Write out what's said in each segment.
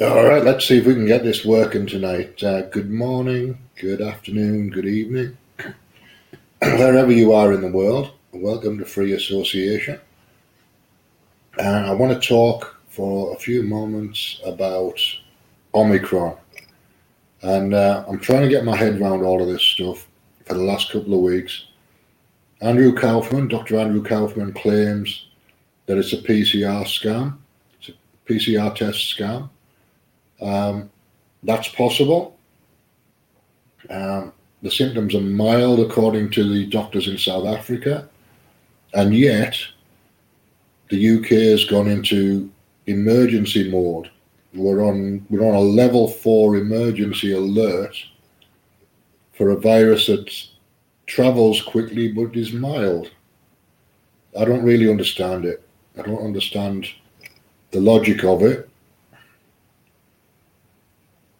All right, let's see if we can get this working tonight. Uh, good morning, good afternoon, good evening. Wherever you are in the world, welcome to Free Association. And I want to talk for a few moments about Omicron. And uh, I'm trying to get my head around all of this stuff for the last couple of weeks. Andrew Kaufman, Dr. Andrew Kaufman, claims that it's a PCR scam, it's a PCR test scam. Um, that's possible. Um, the symptoms are mild, according to the doctors in South Africa, and yet the UK has gone into emergency mode. We're on we're on a level four emergency alert for a virus that travels quickly but is mild. I don't really understand it. I don't understand the logic of it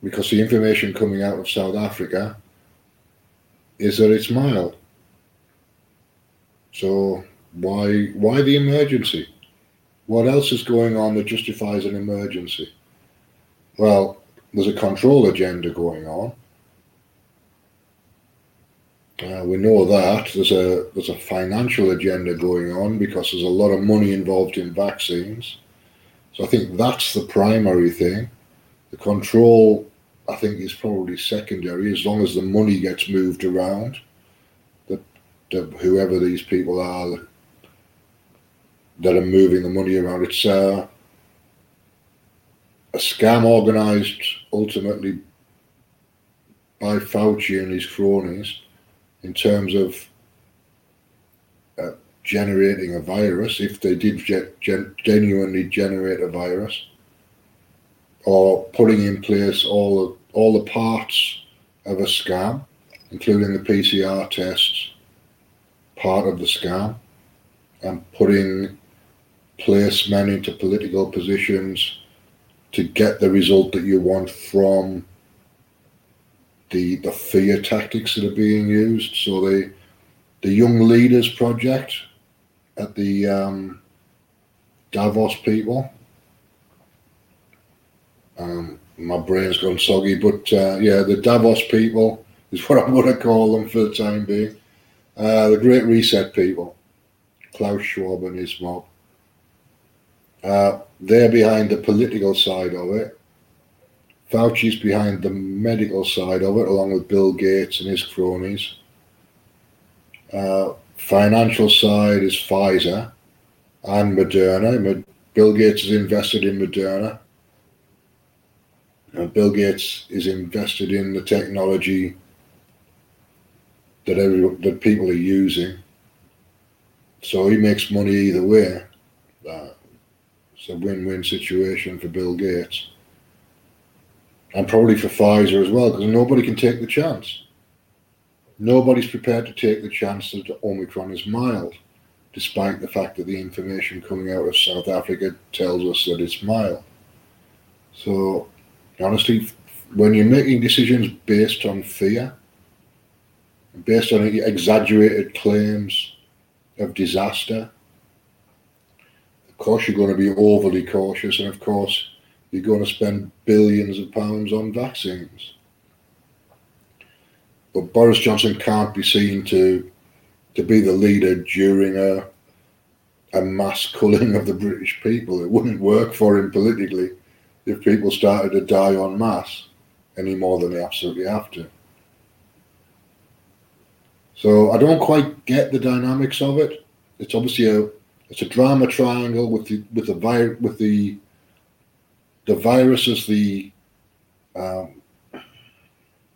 because the information coming out of South Africa is that it's mild. So why why the emergency? What else is going on that justifies an emergency? Well, there's a control agenda going on. Uh, we know that there's a there's a financial agenda going on because there's a lot of money involved in vaccines. So I think that's the primary thing. The control I think is probably secondary as long as the money gets moved around. That, that whoever these people are that are moving the money around, it's uh, a scam organised ultimately by Fauci and his cronies in terms of uh, generating a virus, if they did gen- genuinely generate a virus or putting in place all the, all the parts of a scam, including the PCR tests, part of the scam, and putting placement into political positions to get the result that you want from the the fear tactics that are being used. So the the Young Leaders Project at the um, Davos people um, my brain's gone soggy, but uh, yeah, the Davos people is what I'm to call them for the time being. Uh, the Great Reset people, Klaus Schwab and his mob. Uh, they're behind the political side of it. Fauci's behind the medical side of it, along with Bill Gates and his cronies. Uh, financial side is Pfizer and Moderna. Bill Gates has invested in Moderna. And Bill Gates is invested in the technology that every that people are using. So he makes money either way. Uh, it's a win-win situation for Bill Gates, and probably for Pfizer as well, because nobody can take the chance. Nobody's prepared to take the chance that Omicron is mild, despite the fact that the information coming out of South Africa tells us that it's mild. So honestly, when you're making decisions based on fear, based on exaggerated claims of disaster, of course you're going to be overly cautious, and of course you're going to spend billions of pounds on vaccines. But Boris Johnson can't be seen to to be the leader during a a mass culling of the British people. It wouldn't work for him politically if people started to die en masse any more than they absolutely have to. So I don't quite get the dynamics of it. It's obviously a it's a drama triangle with the with the vi- with the the virus as the um,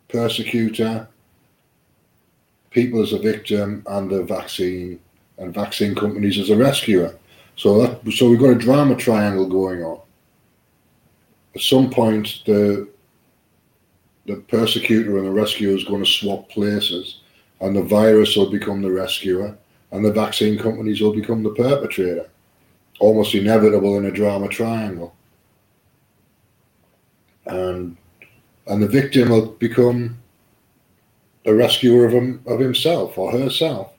persecutor, people as a victim, and the vaccine and vaccine companies as a rescuer. So that so we've got a drama triangle going on at some point the the persecutor and the rescuer is going to swap places and the virus will become the rescuer and the vaccine companies will become the perpetrator. Almost inevitable in a drama triangle. And and the victim will become the rescuer of him of himself or herself.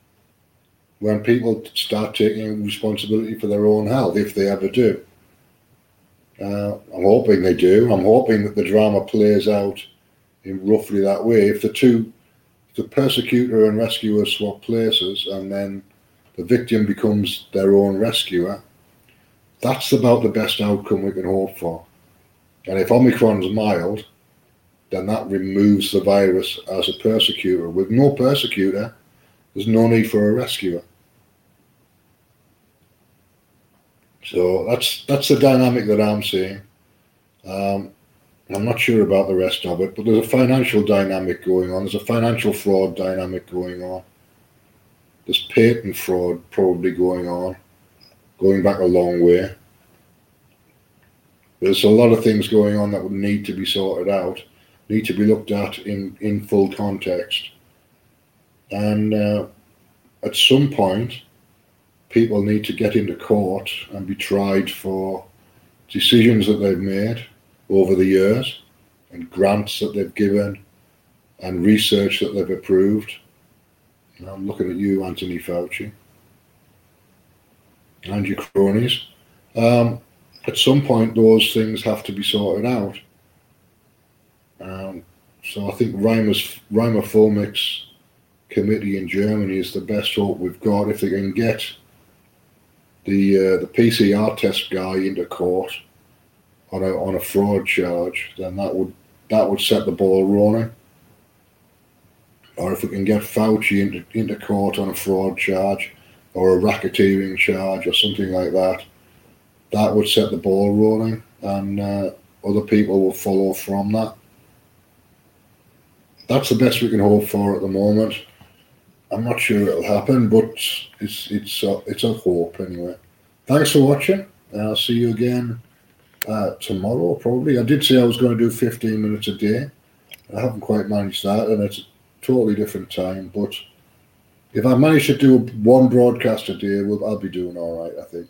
When people start taking responsibility for their own health if they ever do Uh, I'm hoping they do. I'm hoping that the drama plays out in roughly that way. If the two, if the persecutor and rescuer swap places, and then the victim becomes their own rescuer, that's about the best outcome we can hope for. And if Omicron's mild, then that removes the virus as a persecutor. With no persecutor, there's no need for a rescuer. So that's that's the dynamic that I'm seeing. Um, I'm not sure about the rest of it, but there's a financial dynamic going on. There's a financial fraud dynamic going on. There's patent fraud probably going on, going back a long way. There's a lot of things going on that would need to be sorted out, need to be looked at in, in full context. And uh, at some point, people need to get into court and be tried for decisions that they've made over the years and grants that they've given and research that they've approved. And I'm looking at you, Anthony Fauci, and your cronies. Um, at some point, those things have to be sorted out. Um, so I think Reimer's, Reimer Fuellmich's committee in Germany is the best hope we've got if they can get the uh, the PCR test guy into court on a on a fraud charge, then that would that would set the ball rolling. Or if we can get Fauci into, into court on a fraud charge or a racketeering charge or something like that, that would set the ball rolling, and uh, other people will follow from that. That's the best we can hope for at the moment. I'm not sure it'll happen, but it's it's a, it's a hope anyway. Thanks for watching. And I'll see you again uh, tomorrow, probably. I did say I was going to do 15 minutes a day. I haven't quite managed that, and it's a totally different time. But if I manage to do one broadcast a day, well, I'll be doing all right, I think.